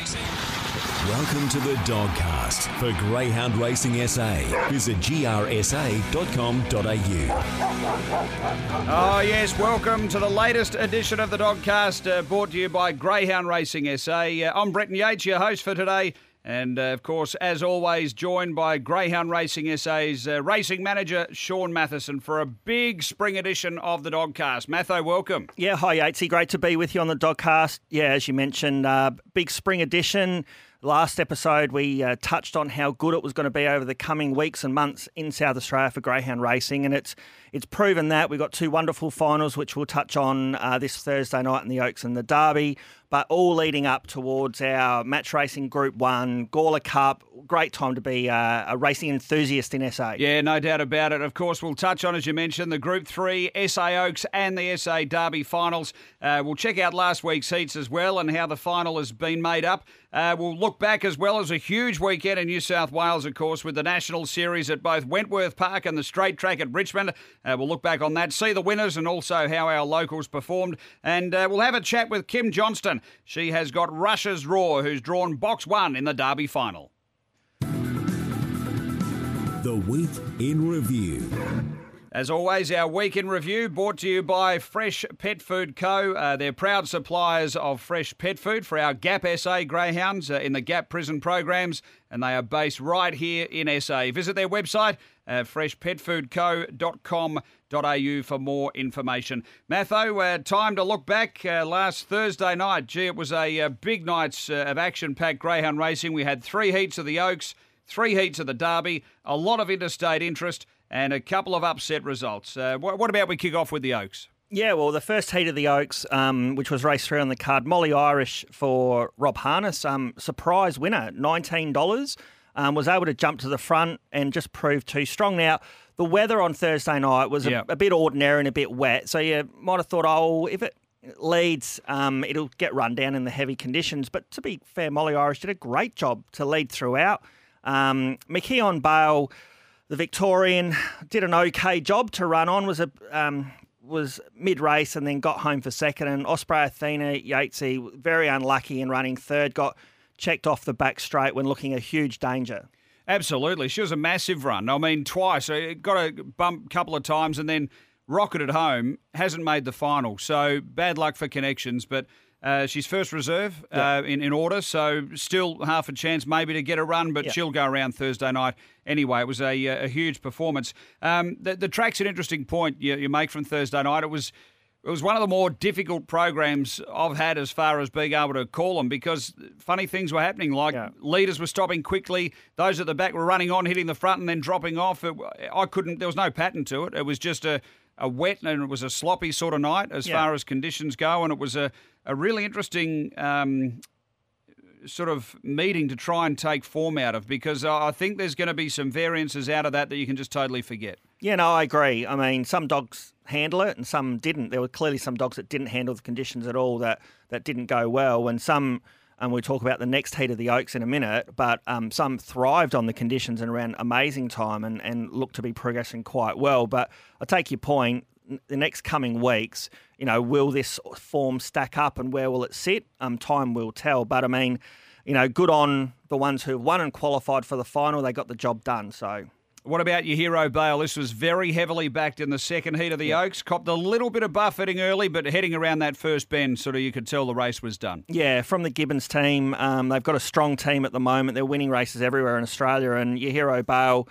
Welcome to the Dogcast for Greyhound Racing SA. Visit grsa.com.au. Oh, yes, welcome to the latest edition of the Dogcast, uh, brought to you by Greyhound Racing SA. Uh, I'm Brenton Yates, your host for today. And uh, of course, as always, joined by Greyhound Racing SA's uh, racing manager, Shaun Mathieson, for a big spring edition of the Dogcast. Matho, welcome. Yeah, hi, Yatesy. Great to be with you on the Dogcast. Yeah, as you mentioned, uh, big spring edition. Last episode, we uh, touched on how good it was going to be over the coming weeks and months in South Australia for greyhound racing, and it's it's proven that. We've got two wonderful finals, which we'll touch on uh, this Thursday night in the Oaks and the Derby, but all leading up towards our match racing Group One Gawler Cup. Great time to be uh, a racing enthusiast in SA. Yeah, no doubt about it. Of course, we'll touch on, as you mentioned, the Group Three SA Oaks and the SA Derby finals. Uh, we'll check out last week's heats as well and how the final has been made up. Uh, we'll look back as well as a huge weekend in New South Wales, of course, with the National Series at both Wentworth Park and the Straight Track at Richmond. Uh, we'll look back on that, see the winners, and also how our locals performed. And uh, we'll have a chat with Kim Johnstone. She has got Rushes Raw, who's drawn box one in the Derby final. The Week in Review. As always, our week in review brought to you by Fresh Pet Food Co. Uh, they're proud suppliers of fresh pet food for our GAP SA greyhounds uh, in the GAP prison programs, and they are based right here in SA. Visit their website, uh, freshpetfoodco.com.au for more information. Matho, uh, time to look back. Uh, last Thursday night, gee, it was a, a big night uh, of action-packed greyhound racing. We had three heats of the Oaks, three heats of the Derby, a lot of interstate interest and a couple of upset results. Uh, what, what, about we kick off with the Oaks? Yeah, well, the first heat of the Oaks, um, which was race three on the card, Molly Irish for Rob Harness, um, surprise winner, $19. Um, was able to jump to the front and just prove too strong. Now, the weather on Thursday night was a, a bit ordinary and a bit wet, so you might have thought, oh, if it leads, um, it'll get run down in the heavy conditions. But to be fair, Molly Irish did a great job to lead throughout. Um, McKeon Bale the Victorian did an okay job to run on. Was a um, was mid race and then got home for second. And Osprey Athena Yatesy very unlucky in running third. Got checked off the back straight when looking a huge danger. Absolutely, she was a massive run. I mean, twice. Got a bump a couple of times and then rocketed home. Hasn't made the final. So bad luck for connections, but. Uh, she's first reserve uh, in, in order, so still half a chance maybe to get a run, but she'll go around Thursday night anyway. It was a, a huge performance. Um, the, the, track's an interesting point you, you, make from Thursday night. It was it was one of the more difficult programs I've had as far as being able to call them because funny things were happening. Like yeah. leaders were stopping quickly, those at the back were running on, hitting the front, and then dropping off. It, I couldn't. There was no pattern to it. It was just a a wet and it was a sloppy sort of night as yeah. far as conditions go, and it was a a really interesting um, sort of meeting to try and take form out of because I think there's going to be some variances out of that that you can just totally forget. Yeah, no, I agree. I mean, some dogs handle it and some didn't. There were clearly some dogs that didn't handle the conditions at all that, that didn't go well, and some. And we'll talk about the next heat of the Oaks in a minute, but um, some thrived on the conditions and ran amazing time and, and looked to be progressing quite well. But I take your point the next coming weeks, you know, will this form stack up and where will it sit? Um, time will tell. But I mean, you know, good on the ones who won and qualified for the final. They got the job done. So. What about your hero Bale? This was very heavily backed in the second heat of the yeah. Oaks. Copped a little bit of buffeting early, but heading around that first bend, sort of you could tell the race was done. Yeah, from the Gibbons team, um, they've got a strong team at the moment. They're winning races everywhere in Australia, and your hero Bale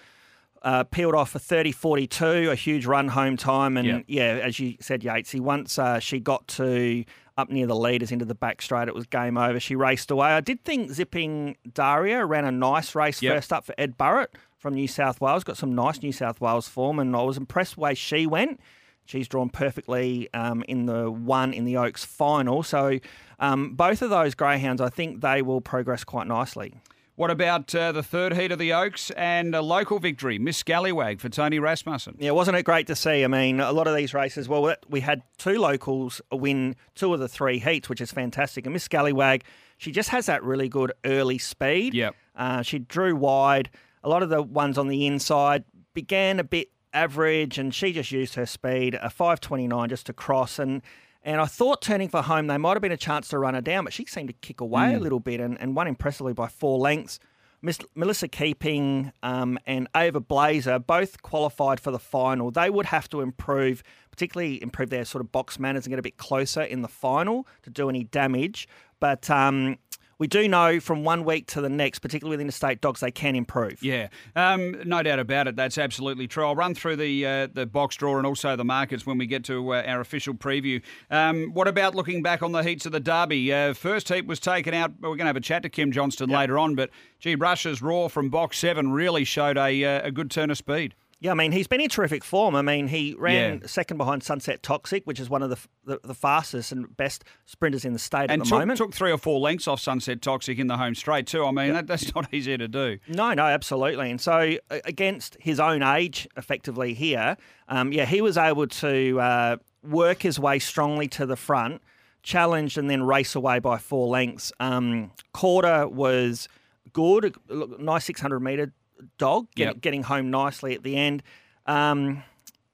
uh, peeled off a 30 42, a huge run home time. And yep. yeah, as you said, Yatesy, once uh, she got to up near the leaders into the back straight, it was game over. She raced away. I did think Zipping Daria ran a nice race yep. first up for Ed Burrett from New South Wales, got some nice New South Wales form, and I was impressed the way she went. She's drawn perfectly um, in the one in the Oaks final. So um, both of those greyhounds, I think they will progress quite nicely. What about uh, the third heat of the Oaks and a local victory, Miss Scallywag for Tony Rasmussen? Yeah, wasn't it great to see? I mean, a lot of these races, well, we had two locals win two of the three heats, which is fantastic. And Miss Scallywag, she just has that really good early speed. Yep. Uh, she drew wide. A lot of the ones on the inside began a bit average, and she just used her speed, a 529 just to cross. And And I thought turning for home, they might have been a chance to run her down, but she seemed to kick away a little bit and, and won impressively by four lengths. Miss Melissa Keeping um, and Ava Blazer both qualified for the final. They would have to improve, particularly improve their sort of box manners and get a bit closer in the final to do any damage. But um, we do know from one week to the next, particularly with interstate dogs, they can improve. Yeah, um, no doubt about it. That's absolutely true. I'll run through the uh, the box draw and also the markets when we get to uh, our official preview. Um, what about looking back on the heats of the Derby? Uh, first heat was taken out. We're going to have a chat to Kim Johnstone yep. later on, but gee, Rushes Raw from box seven really showed a uh, a good turn of speed. Yeah, I mean, he's been in terrific form. I mean, he ran yeah. second behind Sunset Toxic, which is one of the, the, the fastest and best sprinters in the state and at the took, moment. took three or four lengths off Sunset Toxic in the home straight, too. I mean, that, that's not easy to do. No, no, absolutely. And so, against his own age, effectively here, um, yeah, he was able to uh, work his way strongly to the front, challenge, and then race away by four lengths. Um, Quarter was good, nice 600 metre dog, get, yep. getting home nicely at the end. Um,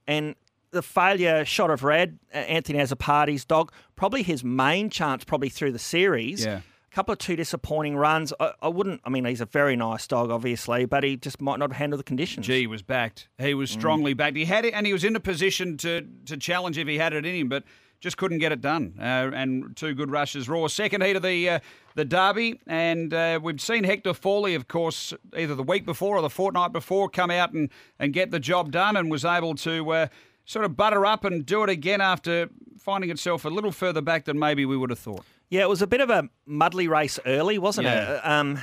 and the failure shot of red, Anthony Azzopardi's dog, probably his main chance, probably through the series. Yeah. A couple of two disappointing runs. I, I, wouldn't. I mean, he's a very nice dog, obviously, but he just might not handle the conditions. Gee, he was backed. He was mm. strongly mm. backed. He had it, and he was in a position to to challenge if he had it in him, but just couldn't get it done. Uh, and two good rushes. Raw second heat of the uh, the Derby, and uh, we've seen Hector Fawley, of course, either the week before or the fortnight before, come out and, and get the job done, and was able to uh, sort of butter up and do it again after finding itself a little further back than maybe we would have thought. Yeah, it was a bit of a muddly race early, wasn't yeah. it? Um,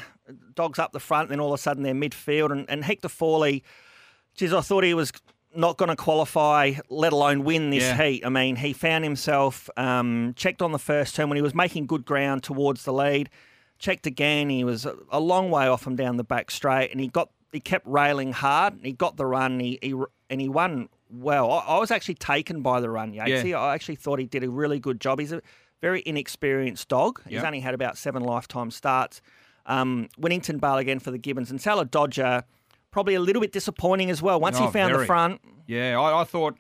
dogs up the front, then all of a sudden they're midfield, and, and Hector Fawley. Geez, I thought he was not going to qualify, let alone win this yeah. heat. I mean, he found himself um, checked on the first turn when he was making good ground towards the lead. Checked again, he was a, long way off him down the back straight, and he got he kept railing hard. And he got the run, and he, he and he won well. I, I, was actually taken by the run, Yatesy. Yeah. I actually thought he did a really good job. He's a very inexperienced dog. He's only had about seven lifetime starts. Um, Winnington Bale again for the Gibbons and Salah Dodger probably a little bit disappointing as well. Once oh, he found very. the front. Yeah, I, I, thought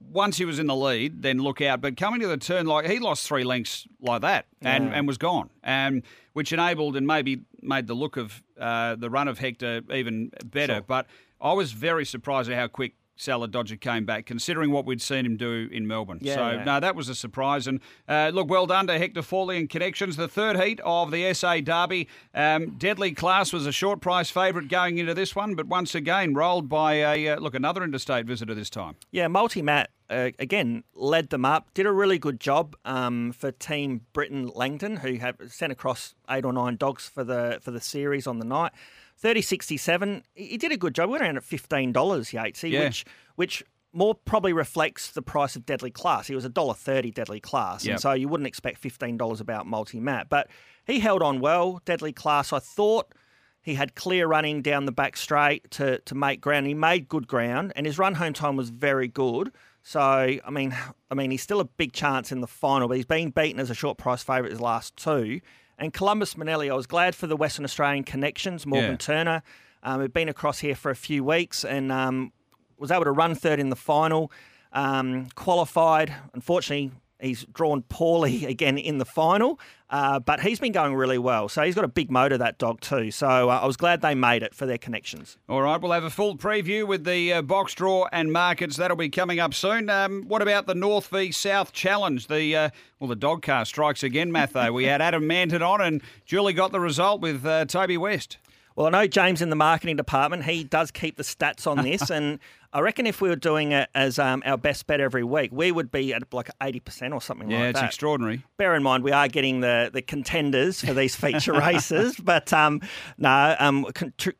once he was in the lead, then look out. But coming to the turn, like he lost three lengths like that and, yeah. and was gone, and which enabled and maybe made the look of uh, the run of Hector even better. Sure. But I was very surprised at how quick Salah Dodger came back, considering what we'd seen him do in Melbourne. Yeah, so, yeah. no, that was a surprise. And uh, look, well done to Hector Fawley and Connections. The third heat of the SA Derby. Um, Deadly Class was a short price favourite going into this one, but once again, rolled by a, uh, look, another interstate visitor this time. Yeah, Multi Matt, uh, again, led them up, did a really good job um, for Team Britain Langton, who have sent across eight or nine dogs for the, for the series on the night. Thirty sixty seven. He did a good job. We went around at fifteen dollars, Yatesy, yeah. which which more probably reflects the price of Deadly Class. He was a dollar thirty Deadly Class, yep. and so you wouldn't expect fifteen dollars about multi mat. But he held on well. Deadly Class, I thought he had clear running down the back straight to to make ground. He made good ground, and his run home time was very good. So I mean, I mean, he's still a big chance in the final, but he's been beaten as a short price favourite his last two. And Columbus Manelli, I was glad for the Western Australian connections. Morgan yeah. Turner um, had been across here for a few weeks and um, was able to run third in the final. Um, qualified, unfortunately, He's drawn poorly again in the final, uh, but he's been going really well. So he's got a big motor, that dog, too. So uh, I was glad they made it for their connections. All right, we'll have a full preview with the uh, box draw and markets. That'll be coming up soon. Um, what about the North v South Challenge? The uh, Well, the Dogcast strikes again, Matho. we had Adam Manton on, and Julie got the result with uh, Toby West. Well, I know James in the marketing department, he does keep the stats on this. and I reckon if we were doing it as um, our best bet every week, we would be at like 80% or something yeah, like that. Yeah, it's extraordinary. Bear in mind, we are getting the, the contenders for these feature races. But um, no, um, ter-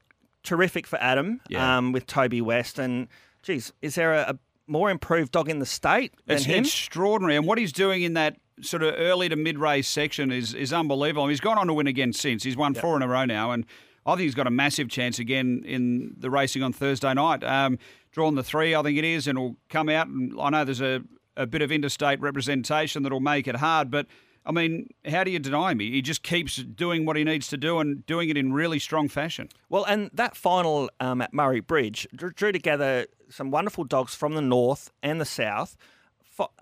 terrific for Adam yeah. um, with Toby West. And, geez, is there a, a more improved dog in the state than it's him? extraordinary. And what he's doing in that sort of early to mid race section is is unbelievable. he's gone on to win again since. He's won yep. four in a row now. And I think he's got a massive chance again in the racing on Thursday night. Um, drawn the three, I think it is, and will come out. And I know there's a, a bit of interstate representation that'll make it hard, but I mean, how do you deny him? He just keeps doing what he needs to do and doing it in really strong fashion. Well, and that final um, at Murray Bridge drew together some wonderful dogs from the north and the south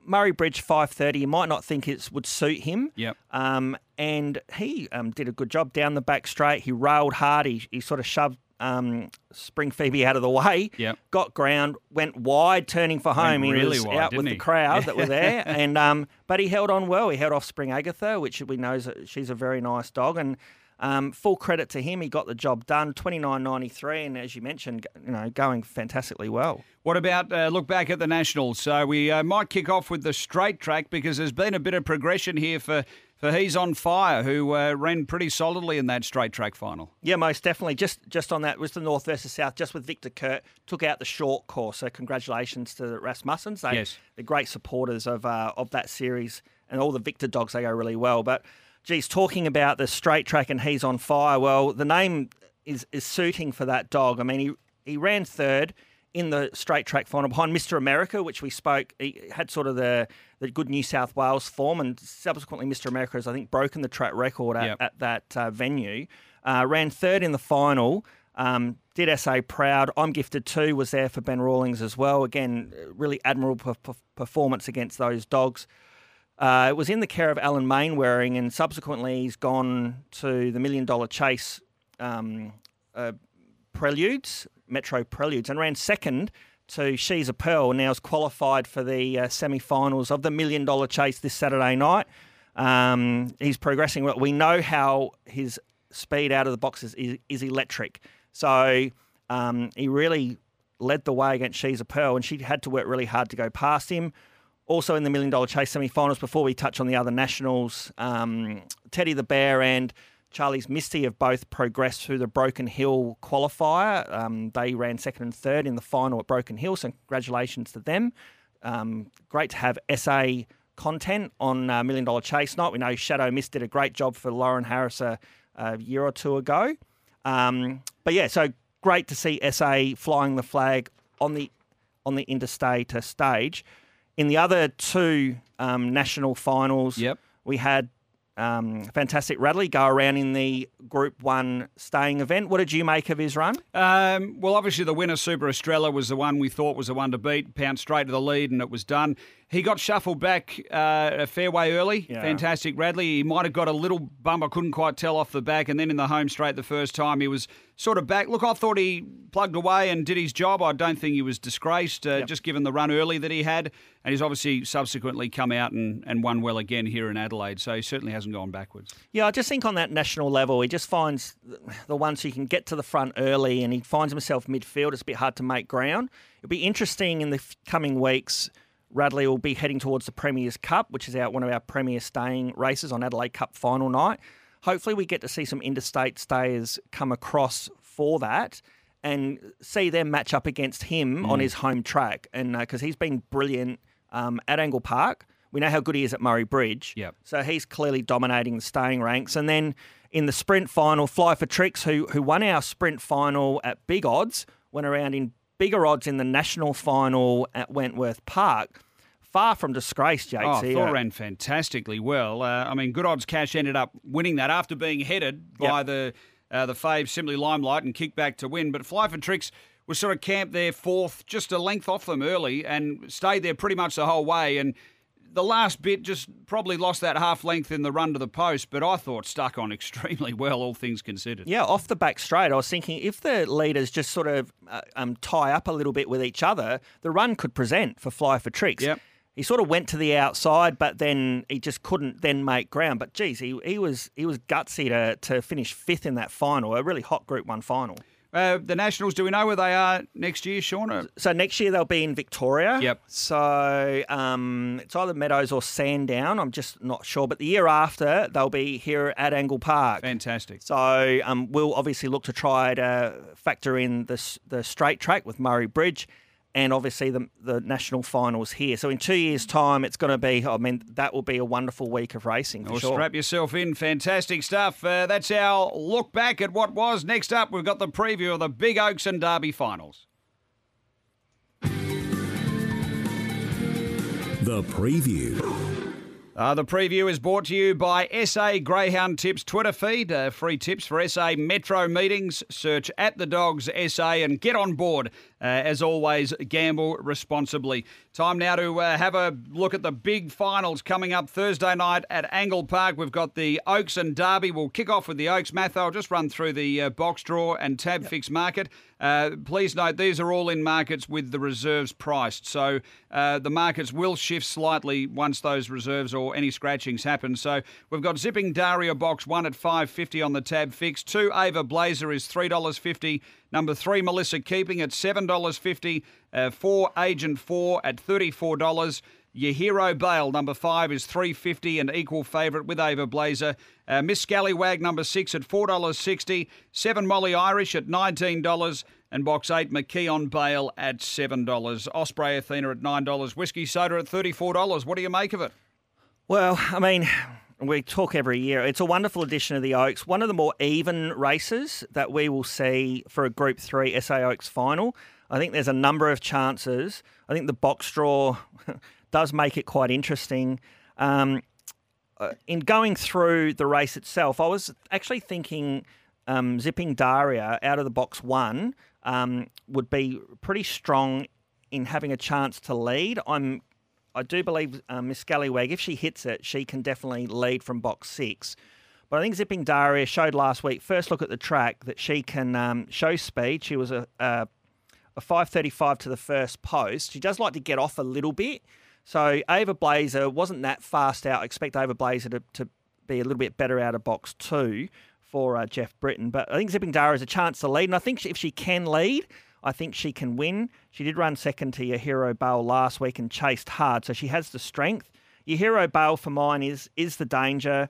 Murray Bridge 530. You might not think it would suit him. Yep. Um, and he um, did a good job down the back straight. He railed hard. He, he sort of shoved um, Spring Phoebe out of the way. Yep. Got ground, went wide, turning for home. he really was wide, out with he? the crowd that were there, and um, but he held on well. He held off Spring Agatha, which we know is a- she's a very nice dog, and um, full credit to him. He got the job done. Twenty nine ninety three, and as you mentioned, you know, going fantastically well. What about uh, look back at the Nationals? So we uh, might kick off with the straight track because there's been a bit of progression here for, for He's on Fire, who uh, ran pretty solidly in that straight track final. Yeah, most definitely. Just just on that was the North versus South, just with Victor Kurt, took out the short course. So congratulations to the Rasmussens. They, Yes. They're great supporters of uh, of that series and all the Victor dogs. They go really well. But geez, talking about the straight track and he's on fire. Well, the name is is suiting for that dog. I mean, he he ran third in the straight track final behind Mr. America, which we spoke. He had sort of the the good New South Wales form, and subsequently Mr. America has I think broken the track record at, Yep. at that uh, venue. Uh, ran third in the final. Um, did SA proud. I'm gifted too. Was there for Ben Rawlings as well. Again, really admirable per- per- performance against those dogs. Uh, it was in the care of Alan Mainwaring, and subsequently he's gone to the Million Dollar Chase um, uh, Preludes, Metro Preludes, and ran second to She's a Pearl. Now is qualified for the uh, semi-finals of the Million Dollar Chase this Saturday night. Um, he's progressing well. We know how his speed out of the boxes is, is electric. So um, he really led the way against She's a Pearl, and she had to work really hard to go past him. Also in the Million Dollar Chase semi-finals, before we touch on the other nationals, um, Teddy the Bear and Charlie's Misty have both progressed through the Broken Hill qualifier. Um, they ran second and third in the final at Broken Hill, so congratulations to them. Um, great to have SA content on uh, Million Dollar Chase night. We know Shadow Mist did a great job for Lauren Harris a, a year or two ago. Um, but yeah, so great to see SA flying the flag on the on the interstate stage. In the other two um, national finals, Yep. we had um, fantastic Radley go around in the Group One staying event. What did you make of his run? Um, well, obviously, the winner, Super Estrella, was the one we thought was the one to beat. Pounced straight to the lead, and it was done. He got shuffled back uh, a fair way early. Yeah. Fantastic, Radley. He might have got a little bump. I couldn't quite tell off the back, and then in the home straight the first time, he was sort of back. Look, I thought he plugged away and did his job. I don't think he was disgraced, uh, just given the run early that he had, and he's obviously subsequently come out and, and won well again here in Adelaide. So he certainly hasn't gone backwards. Yeah, I just think on that national level, he just finds the ones who can get to the front early and he finds himself midfield. It's a bit hard to make ground. It'll be interesting in the coming weeks. Radley will be heading towards the Premier's Cup, which is our, one of our premier staying races on Adelaide Cup final night. Hopefully, we get to see some interstate stayers come across for that and see them match up against him on his home track. And because he's been brilliant um, at Angle Park, we know how good he is at Murray Bridge. Yep. So he's clearly dominating the staying ranks. And then in the sprint final, Fly for Tricks, who who won our sprint final at big odds, went around in bigger odds in the national final at Wentworth Park. Far from disgraced, Jake. Oh, Thor uh, ran fantastically well. Uh, I mean, Good Odds Cash ended up winning that after being headed by Yep. the uh, the fave Simply Limelight and kicked back to win. But Fly for Tricks was sort of camped there fourth, just a length off them early, and stayed there pretty much the whole way. And the last bit just probably lost that half length in the run to the post, but I thought stuck on extremely well, all things considered. Yeah, off the back straight, I was thinking if the leaders just sort of uh, um, tie up a little bit with each other, the run could present for Fly for Tricks. Yep. He sort of went to the outside, but then he just couldn't then make ground. But geez, he, he was he was gutsy to, to finish fifth in that final, a really hot Group One final. Uh, the Nationals, do we know where they are next year, Shaun? So next year they'll be in Victoria. Yep. So um, it's either Meadows or Sandown. I'm just not sure. But the year after they'll be here at Angle Park. Fantastic. So um, we'll obviously look to try to factor in the the straight track with Murray Bridge, and obviously the the national finals here. So in two years' time, it's going to be. I mean, that will be a wonderful week of racing for Well, sure. strap yourself in. Fantastic stuff. Uh, that's our look back at what was. Next up, we've got the preview of the Big Oaks and Derby finals. The preview. Uh, the preview is brought to you by SA Greyhound Tips Twitter feed. Uh, free tips for SA Metro meetings. Search at the Dogs SA and get on board. Uh, as always, gamble responsibly. Time now to uh, have a look at the big finals coming up Thursday night at Angle Park. We've got the Oaks and Derby. We'll kick off with the Oaks. Matthew, I'll just run through the uh, box draw and tab yep. fix market. Uh, please note these are all in markets with the reserves priced. So uh, the markets will shift slightly once those reserves or any scratchings happen. So we've got Zipping Daria box one at five fifty on the tab fix. Two Ava Blazer is three dollars fifty. Number three Melissa Keeping at seven dollars fifty. Uh, four Agent four at thirty four dollars. Your hero Bale, number five, is three fifty, and equal favourite with Ava Blazer. Uh, Miss Scallywag, number six, at four dollars sixty. Seven Molly Irish at nineteen dollars, and box eight McKeon Bale at seven dollars. Osprey Athena at nine dollars. Whiskey Soda at thirty four dollars. What do you make of it? Well, I mean. We talk every year. It's a wonderful addition of the Oaks. One of the more even races that we will see for a Group 3 SA Oaks final. I think there's a number of chances. I think the box draw does make it quite interesting. Um, uh, in going through the race itself, I was actually thinking um, zipping Daria out of the box one um, would be pretty strong in having a chance to lead. I'm, I do believe um, Miss Scallywag, if she hits it, she can definitely lead from box six. But I think Zipping Daria showed last week, first look at the track, that she can um, show speed. She was a, a, a 5.35 to the first post. She does like to get off a little bit. So Ava Blazer wasn't that fast out. I expect Ava Blazer to, to be a little bit better out of box two for uh, Jeff Britton. But I think Zipping Dara has a chance to lead. And I think if she can lead, I think she can win. She did run second to your hero Bale last week and chased hard. So she has the strength. Your hero Bale for mine is is the danger.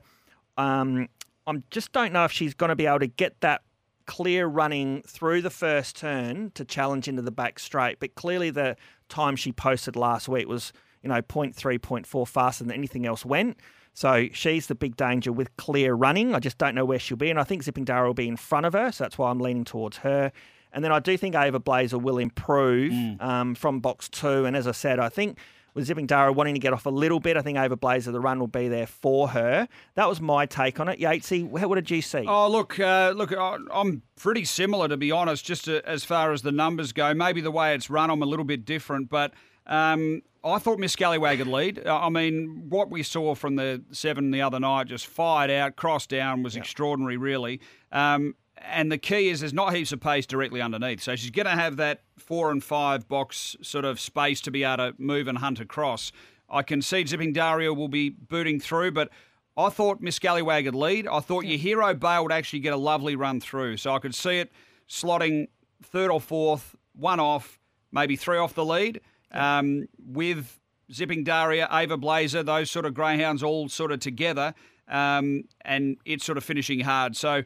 Um, I just don't know if she's going to be able to get that clear running through the first turn to challenge into the back straight. But clearly, the time she posted last week was you know, 0.3, 0.4 faster than anything else went. So she's the big danger with clear running. I just don't know where she'll be. And I think Zipping Dara will be in front of her. So that's why I'm leaning towards her. And then I do think Ava Blazer will improve mm. um, from box two. And as I said, I think with Zipping Dara wanting to get off a little bit, I think Ava Blazer, the run will be there for her. That was my take on it. Yatesy, what did you see? Oh, look, uh, look, I'm pretty similar, to be honest, just as far as the numbers go. Maybe the way it's run, I'm a little bit different. But um, I thought Miss Scallywag would lead. Uh, I mean, what we saw from the seven the other night, just fired out, crossed down, was extraordinary, really. Um, and the key is there's not heaps of pace directly underneath. So she's going to have that four and five box sort of space to be able to move and hunt across. I can see Zipping Daria will be booting through, but I thought Miss Scallywag would lead. I thought your hero Bale would actually get a lovely run through. So I could see it slotting third or fourth, one off, maybe three off the lead um, with Zipping Daria, Ava Blazer, those sort of greyhounds all sort of together, um, and it's sort of finishing hard. So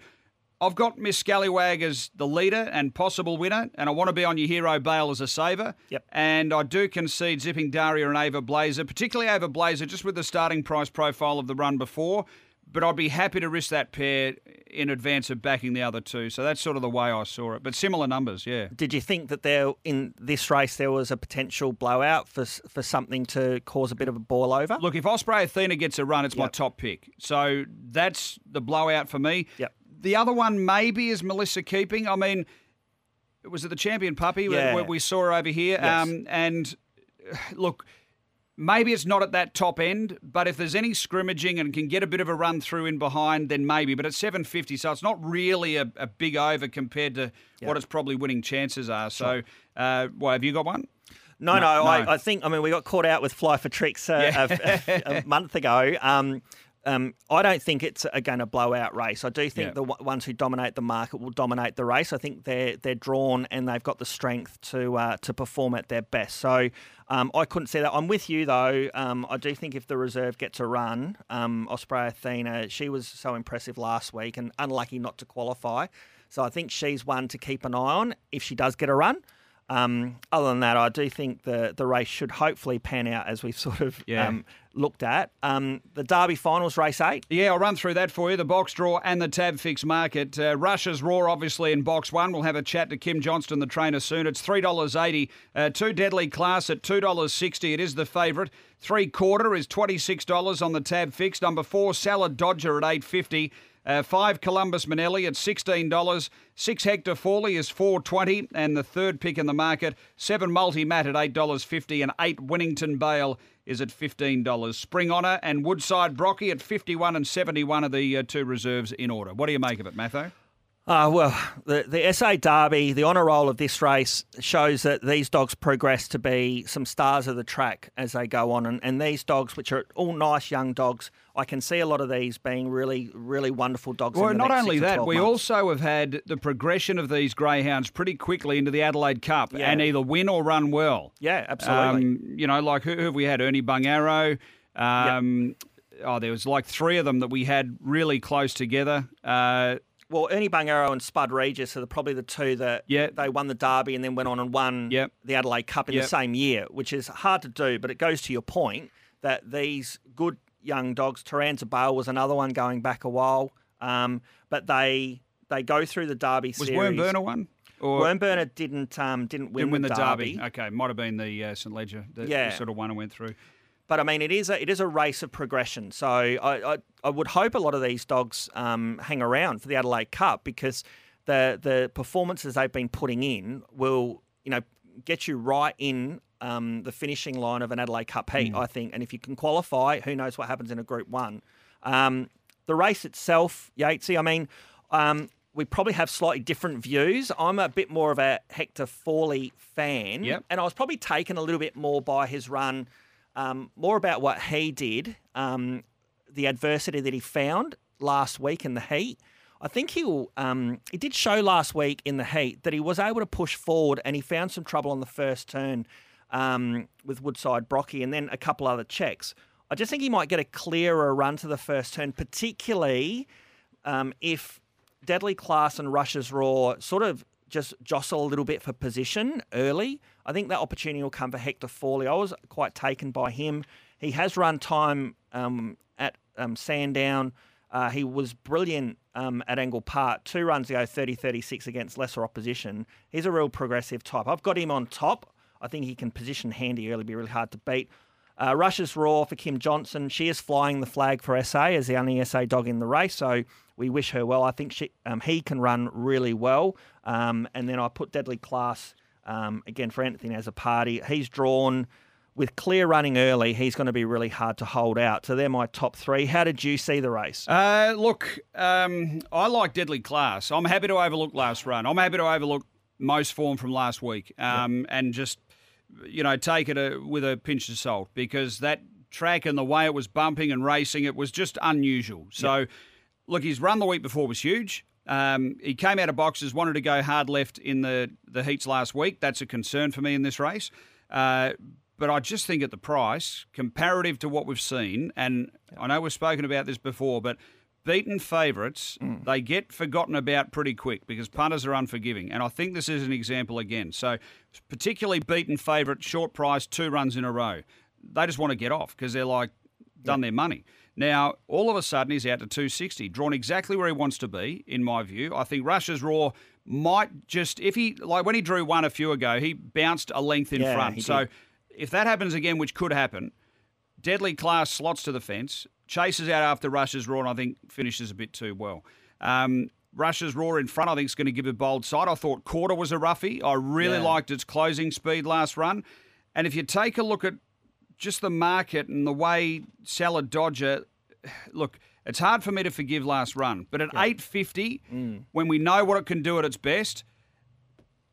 I've got Miss Scallywag as the leader and possible winner, and I want to be on your hero Bale as a saver. Yep. And I do concede Zipping Daria and Ava Blazer, particularly Ava Blazer, just with the starting price profile of the run before but I'd be happy to risk that pair in advance of backing the other two. So that's sort of the way I saw it. But similar numbers, yeah. Did you think that there in this race there was a potential blowout for for something to cause a bit of a ball over? Look, if Osprey Athena gets a run, it's yep. my top pick. So that's the blowout for me. Yep. The other one maybe is Melissa Keeping. I mean, was it the champion puppy yeah. where we saw her over here? Yes. Um, and look Maybe it's not at that top end, but if there's any scrimmaging and can get a bit of a run through in behind, then maybe. But it's 750, so it's not really a, a big over compared to yep. what its probably winning chances are. So, uh, well, have you got one? No, no, no, I, I, think, I mean, we got caught out with Fly for Tricks uh, yeah. a, a, month ago. Um, um, I don't think it's again a blowout race. I do think yeah. the w- ones who dominate the market will dominate the race. I think they're they're drawn and they've got the strength to uh, to perform at their best. So um, I couldn't see that. I'm with you though. Um, I do think if the reserve gets a run, um, Osprey Athena, she was so impressive last week and unlucky not to qualify. So I think she's one to keep an eye on if she does get a run. Um, other than that, I do think the the race should hopefully pan out as we've sort of yeah. um, looked at. Um, the Derby Finals, race eight. Yeah, I'll run through that for you. The box draw and the tab fix market. Uh, Rushes Raw, obviously, in box one. We'll have a chat to Kim Johnstone, the trainer, soon. It's $3.80. Uh, two Deadly Class at $2.60. It is the favourite. Three quarter is $26 on the tab fix. Number four, Salad Dodger at 850 Uh, five Columbus Manelli at sixteen dollars. Six Hector Fawley is four twenty, and the third pick in the market, seven Multi Mat at eight dollars fifty, and eight Winnington Bale is at fifteen dollars. Spring Honour and Woodside Brocky at fifty one and seventy one of the uh, two reserves in order. What do you make of it, Matho? Uh, well, the, the SA Derby, the honour roll of this race shows that these dogs progress to be some stars of the track as they go on. And, and these dogs, which are all nice young dogs, I can see a lot of these being really, really wonderful dogs. Well, not only that, we months. also have had the progression of these greyhounds pretty quickly into the Adelaide Cup Yeah. and either win or run well. Yeah, absolutely. Um, you know, like who, who have we had? Ernie Bungaro. Um, Oh, there was like three of them that we had really close together. Uh, Well, Ernie Bungaro and Spud Regis are probably the two that Yeah. they won the Derby and then went on and won Yep. the Adelaide Cup in Yep. the same year, which is hard to do. But it goes to your point that these good young dogs, Taranza Bale was another one going back a while, um, but they they go through the Derby was series. Wormburner one? Or Wormburner didn't um, didn't win, didn't win the, Derby. derby. Okay, might have been the uh, St Leger that Yeah. sort of won and went through. But I mean, it is a it is a race of progression. So I I, I would hope a lot of these dogs um, hang around for the Adelaide Cup because the the performances they've been putting in will you know get you right in um, the finishing line of an Adelaide Cup heat. I think, and if you can qualify, who knows what happens in a Group One. Um, the race itself, Yatesy. I mean. Um, we probably have slightly different views. I'm a bit more of a Hector Fawley fan, Yep. and I was probably taken a little bit more by his run um, more about what he did, um, the adversity that he found last week in the heat. I think he'll. Um, he did show last week in the heat that he was able to push forward, and he found some trouble on the first turn um, with Woodside Brocky, and then a couple other checks. I just think he might get a clearer run to the first turn, particularly um, if Deadly Class and Rushes Raw sort of just jostle a little bit for position early. I think that opportunity will come for Hector Fawley. I was quite taken by him. He has run time um, at um, Sandown. Uh, he was brilliant um, at Angle Park. Two runs ago, 30 36 against lesser opposition. He's a real progressive type. I've got him on top. I think he can position handy early, be really hard to beat. Uh, Rushes Raw for Kim Johnstone. She is flying the flag for SA as the only SA dog in the race, so we wish her well. I think she, um, he can run really well. Um, and then I put Deadly Class um, again for Anthony Azzopardi. He's drawn with clear running early. He's going to be really hard to hold out. So they're my top three. How did you see the race? Uh, look, um, I like Deadly Class. I'm happy to overlook last run. I'm happy to overlook most form from last week um, and just, you know, take it a, with a pinch of salt because that track and the way it was bumping and racing, it was just unusual. So, look, his run the week before was huge. Um, he came out of boxes, wanted to go hard left in the, the heats last week. That's a concern for me in this race. Uh, but I just think at the price, comparative to what we've seen, and I know we've spoken about this before, but beaten favourites, hmm. they get forgotten about pretty quick because punters are unforgiving. And I think this is an example again. So, particularly beaten favourite, short price, two runs in a row. They just want to get off because they're like, done their money. Now, all of a sudden, he's out to 260, drawn exactly where he wants to be, in my view. I think Rushes Raw might just, if he, like when he drew one a few ago, he bounced a length in Yeah, front. So, did. if that happens again, which could happen, Deadly Class slots to the fence, chases out after Rushes Raw, and I think finishes a bit too well. Um, Rushes Raw in front, I think, is going to give a bold side. I thought Quarter was a roughie. I really Yeah. liked its closing speed last run. And if you take a look at just the market and the way Salad Dodger, look, it's hard for me to forgive last run, but at 850, Mm. when we know what it can do at its best,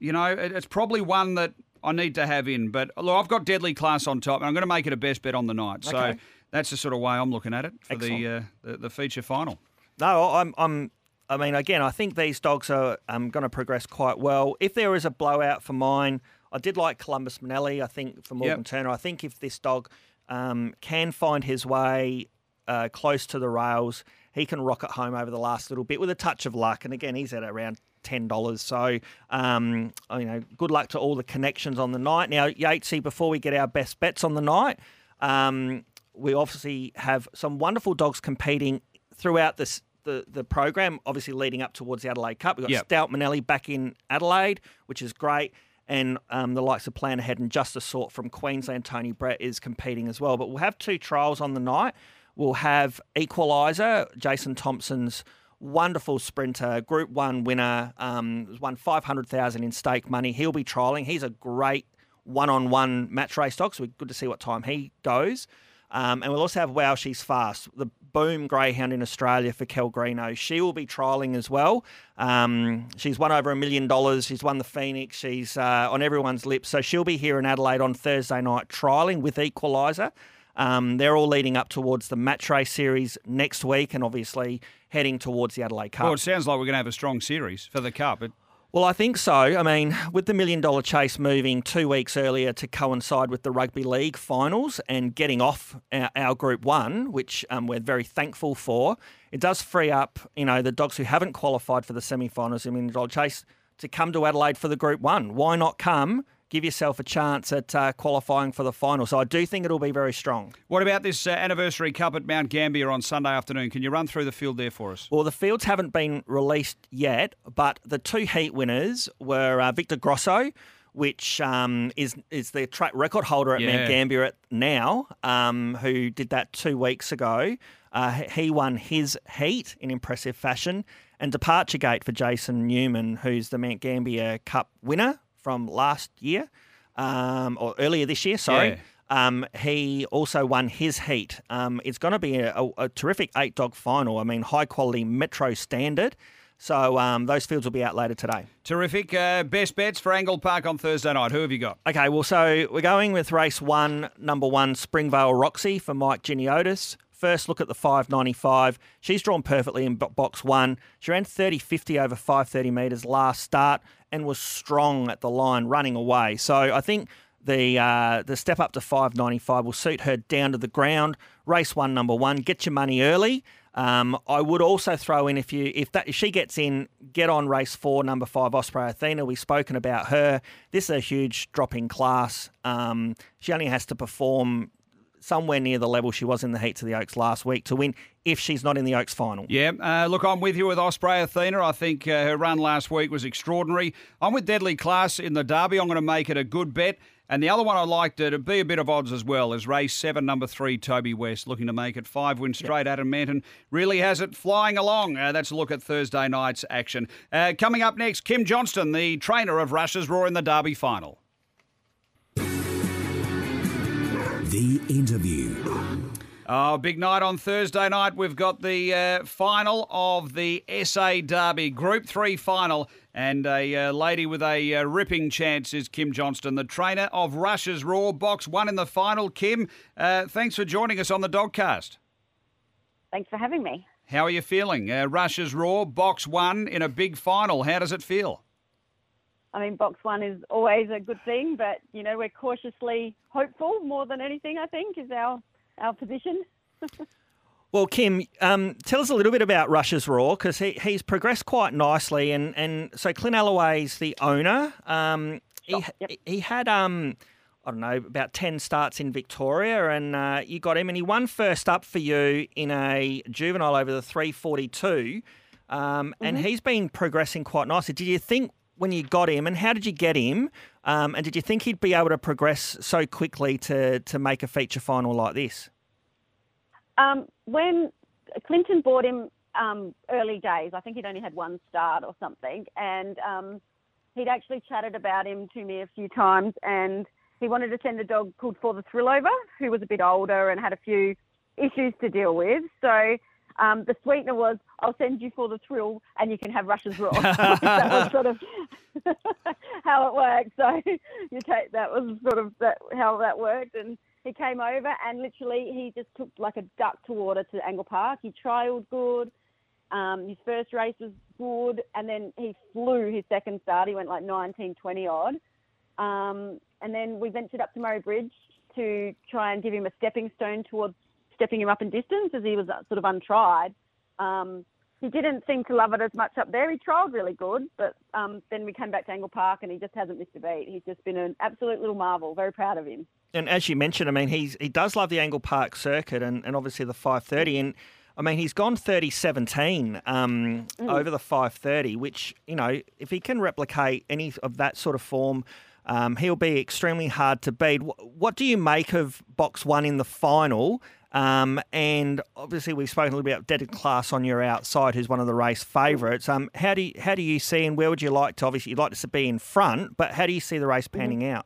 you know, it's probably one that I need to have in. But look, I've got Deadly Class on top, and I'm going to make it a best bet on the night. So Okay. that's the sort of way I'm looking at it for the, uh, the the feature final. No, I'm. I'm I mean, again, I think these dogs are um, going to progress quite well. If there is a blowout for mine, I did like Columbus Manelli. I think for Morgan Yep. Turner, I think if this dog um, can find his way uh, close to the rails, he can rock it home over the last little bit with a touch of luck. And again, he's at around ten dollars. So, um, you know, good luck to all the connections on the night. Now, Yatesy, before we get our best bets on the night, um, we obviously have some wonderful dogs competing throughout this. The, the program obviously leading up towards the Adelaide Cup. We've got Yep. Stout Manelli back in Adelaide, which is great. And um, the likes of Plan Ahead and Just a Sort from Queensland, Tony Brett is competing as well. But we'll have two trials on the night. We'll have Equaliser, Jason Thompson's wonderful sprinter, Group One winner. Um, won five hundred thousand in stake money. He'll be trialling. He's a great one-on-one match race dog, so we're good to see what time he goes. Um, and we'll also have Wow She's Fast, the boom greyhound in Australia for Kel Greenough. She will be trialling as well. Um, she's won over a million dollars. She's won the Phoenix. She's uh, on everyone's lips. So she'll be here in Adelaide on Thursday night trialling with Equaliser. Um, they're all leading up towards the match race series next week and obviously heading towards the Adelaide Cup. Well, it sounds like we're going to have a strong series for the Cup. It, well, I think so. I mean, with the million dollar chase moving two weeks earlier to coincide with the rugby league finals and getting off our, our Group One, which um, we're very thankful for, it does free up, you know, the dogs who haven't qualified for the semi-finals in million dollar chase to come to Adelaide for the Group One. Why not come? Give yourself a chance at uh, qualifying for the final. So I do think it'll be very strong. What about this uh, anniversary cup at Mount Gambier on Sunday afternoon? Can you run through the field there for us? Well, the fields haven't been released yet, but the two heat winners were uh, Victor Grosso. Which um, is is the track record holder at Yeah. Mount Gambier at now, um, who did that two weeks ago. Uh, he won his heat in impressive fashion, and Departure Gate for Jason Newman, who's the Mount Gambier Cup winner from last year, um, or earlier this year, sorry. Yeah. Um, he also won his heat. Um, it's going to be a, a, a terrific eight dog final. I mean, high quality metro standard. So um, those fields will be out later today. Terrific. Uh, best bets for Angle Park on Thursday night. Who have you got? Okay, well, so we're going with race one, number one, Springvale Roxy for Mike Giniotis. First look at the 595. She's drawn perfectly in box one. She ran 30 50 over 530 metres last start and was strong at the line running away. So I think the uh, the step up to 595 will suit her down to the ground. Race one, number one. Get your money early. Um, I would also throw in if you if that if she gets in, get on race four, number five, Osprey Athena. We've spoken about her. This is a huge drop in class. Um, she only has to perform somewhere near the level she was in the heats of the Oaks last week to win if she's not in the Oaks final. Yeah, uh, look, I'm with you with Osprey Athena. I think uh, her run last week was extraordinary. I'm with Deadly Class in the Derby. I'm going to make it a good bet. And the other one I liked like to be a bit of odds as well is race seven, number three, Toby West, looking to make it five wins straight. Adam Manton really has it flying along. Uh, that's a look at Thursday night's action. Uh, coming up next, Kim Johnstone, the trainer of Rushes Raw in the Derby final. The interview. Oh, big night on Thursday night. We've got the uh, final of the SA Derby Group 3 final. And a uh, lady with a uh, ripping chance is Kim Johnstone, the trainer of Rushes Raw, box one in the final. Kim, uh, thanks for joining us on the Dogcast. Thanks for having me. How are you feeling? Uh, Rushes Raw, box one in a big final. How does it feel? I mean, box one is always a good thing, but you know we're cautiously hopeful more than anything. I think is our our position. Well, Kim, um, tell us a little bit about Rushes Raw because he, he's progressed quite nicely, and, and so Clint Alloway's the owner. Um, he yep. he had um, I don't know about ten starts in Victoria, and uh, you got him, and he won first up for you in a juvenile over the three forty two, um, and he's been progressing quite nicely. Did you think when you got him, and how did you get him, um, and did you think he'd be able to progress so quickly to to make a feature final like this? Um, when Clinton bought him um, early days, I think he'd only had one start or something, and um, he'd actually chatted about him to me a few times, and he wanted to send a dog called For the Thrill Over, who was a bit older and had a few issues to deal with. So um, the sweetener was, I'll send you for the thrill, and you can have Rushes Raw. that was sort of how it worked. So you take that was sort of that, how that worked, and he came over and literally he just took like a duck to water to Angle Park. He trialled good. Um, his first race was good, and then he flew his second start. He went like 19, 20 odd. Um, and then we ventured up to Murray Bridge to try and give him a stepping stone towards stepping him up in distance as he was uh, sort of untried. Um, he didn't seem to love it as much up there. He trialled really good, but um, then we came back to Angle Park and he just hasn't missed a beat. He's just been an absolute little marvel. Very proud of him. And as you mentioned, I mean, he's he does love the Angle Park circuit and, and obviously the 530. And I mean, he's gone 30 17 um, over the 530, which, you know, if he can replicate any of that sort of form, um, he'll be extremely hard to beat. Wh- What do you make of box one in the final? Um, and obviously, we've spoken a little bit about Deadly Class on your outside, who's one of the race favourites. Um, how do you, how do you see and where would you like to? Obviously, you'd like to be in front, but how do you see the race panning out?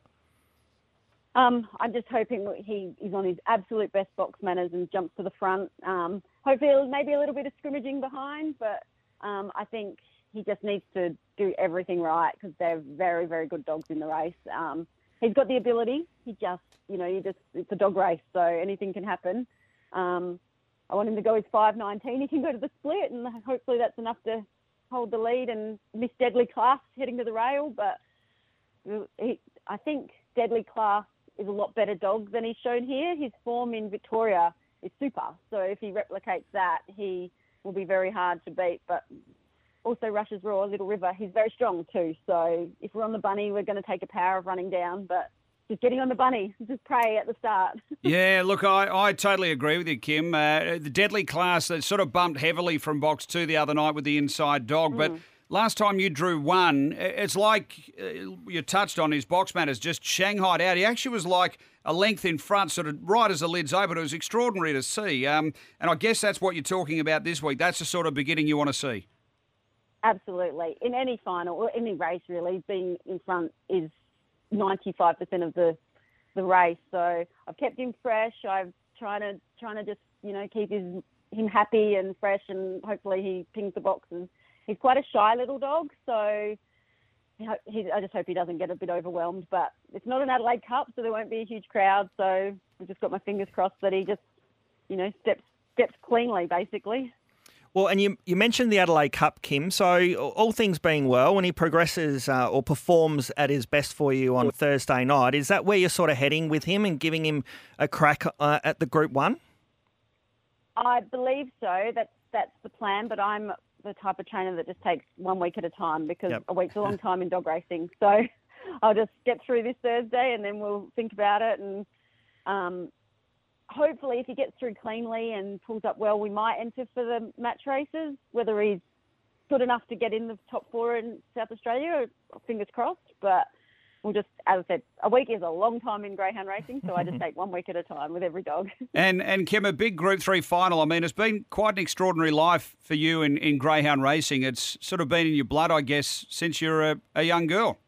Um, I'm just hoping that he is on his absolute best box manners and jumps to the front. Um, hopefully, maybe a little bit of scrimmaging behind, but um, I think he just needs to do everything right because they're very, very good dogs in the race. Um, he's got the ability. He just, you know, you just it's a dog race, so anything can happen. Um, I want him to go his 5.19. He can go to the split, and hopefully that's enough to hold the lead and miss Deadly Class heading to the rail. But he, I think Deadly Class is a lot better dog than he's shown here. His form in Victoria is super. So if he replicates that, he will be very hard to beat. But also Rushes Raw, Little River, he's very strong too. So if we're on the bunny, we're going to take a power of running down. But just getting on the bunny, just pray at the start. yeah, look, I, I totally agree with you, Kim. Uh, the deadly class that sort of bumped heavily from box two the other night with the inside dog, mm. but last time you drew one, it's like uh, you touched on his box matters just shanghaied out. He actually was like a length in front, sort of right as the lid's open. It was extraordinary to see. Um, and I guess that's what you're talking about this week. That's the sort of beginning you want to see. Absolutely. In any final or any race, really, being in front is 95% of the the race. So I've kept him fresh. I've trying to trying to just you know keep his him happy and fresh, and hopefully he pings the boxes. He's quite a shy little dog, so he, I just hope he doesn't get a bit overwhelmed. But it's not an Adelaide Cup, so there won't be a huge crowd. So I've just got my fingers crossed that he just you know steps steps cleanly, basically. Well, and you, you mentioned the Adelaide Cup, Kim. So, all things being well, when he progresses uh, or performs at his best for you on Thursday night, is that where you're sort of heading with him and giving him a crack uh, at the Group One? I believe so. That's that's the plan. But I'm the type of trainer that just takes one week at a time because yep. a week's a long time in dog racing. So, I'll just get through this Thursday and then we'll think about it and. Um, hopefully, if he gets through cleanly and pulls up well, we might enter for the match races. Whether he's good enough to get in the top four in South Australia, fingers crossed. But we'll just, as I said, a week is a long time in greyhound racing, so I just take one week at a time with every dog. and and Kim, a big Group Three final. I mean, it's been quite an extraordinary life for you in, in greyhound racing. It's sort of been in your blood, I guess, since you're a, a young girl.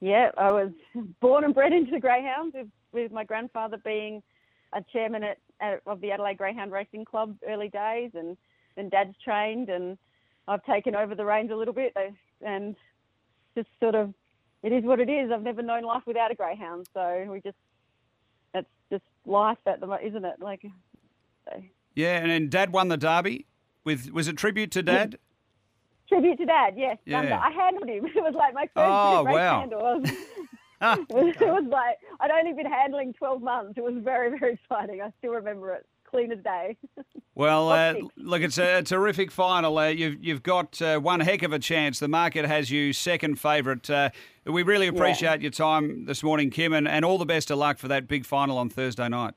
Yeah, I was born and bred into greyhounds, with, with my grandfather being a chairman at, at, of the Adelaide Greyhound Racing Club early days, and then Dad's trained, and I've taken over the reins a little bit, and just sort of, it is what it is. I've never known life without a greyhound, so we just, that's just life at the moment, isn't it? Like, so. yeah, and then Dad won the Derby with was it tribute to Dad? Tribute to Dad, yes. Yeah. I handled him. It was like my first oh, race wow. handle. it was like I'd only been handling 12 months. It was very, very exciting. I still remember it clean as day. well, uh, look, it's a, terrific final. Uh, you've you've got uh, one heck of a chance. The market has you second favourite. Uh, we really appreciate yeah. your time this morning, Kim, and, and all the best of luck for that big final on Thursday night.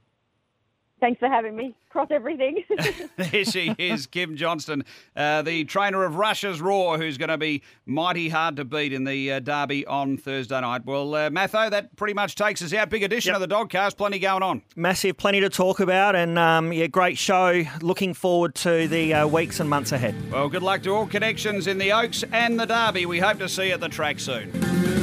Thanks for having me. Cross everything. there she is, Kim Johnstone, uh, the trainer of Rushes Raw, who's going to be mighty hard to beat in the uh, derby on Thursday night. Well, uh, Matho, that pretty much takes us out. Big edition yep. of the Dogcast. Plenty going on. Massive, plenty to talk about, and um, yeah, great show. Looking forward to the uh, weeks and months ahead. Well, good luck to all connections in the Oaks and the Derby. We hope to see you at the track soon.